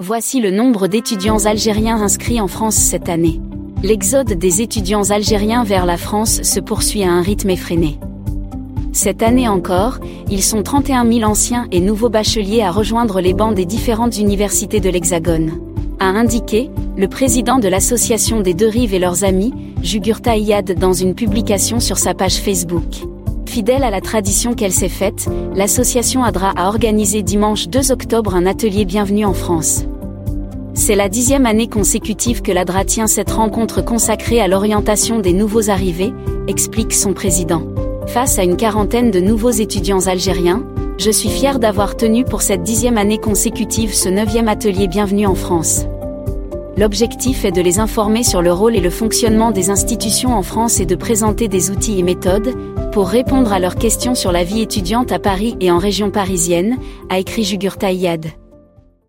Voici le nombre d'étudiants algériens inscrits en France cette année. L'exode des étudiants algériens vers la France se poursuit à un rythme effréné. Cette année encore, ils sont 31 000 anciens et nouveaux bacheliers à rejoindre les bancs des différentes universités de l'Hexagone. A indiqué, le président de l'association des deux rives et leurs amis, Jugurta Iyad dans une publication sur sa page Facebook. Fidèle à la tradition qu'elle s'est faite, l'association ADRA a organisé dimanche 2 octobre un atelier Bienvenue en France. C'est la dixième année consécutive que l'ADRA tient cette rencontre consacrée à l'orientation des nouveaux arrivés, explique son président. Face à une quarantaine de nouveaux étudiants algériens, je suis fier d'avoir tenu pour cette dixième année consécutive ce neuvième atelier Bienvenue en France. L'objectif est de les informer sur le rôle et le fonctionnement des institutions en France et de présenter des outils et méthodes pour répondre à leurs questions sur la vie étudiante à Paris et en région parisienne, a écrit Jugurta Iyad.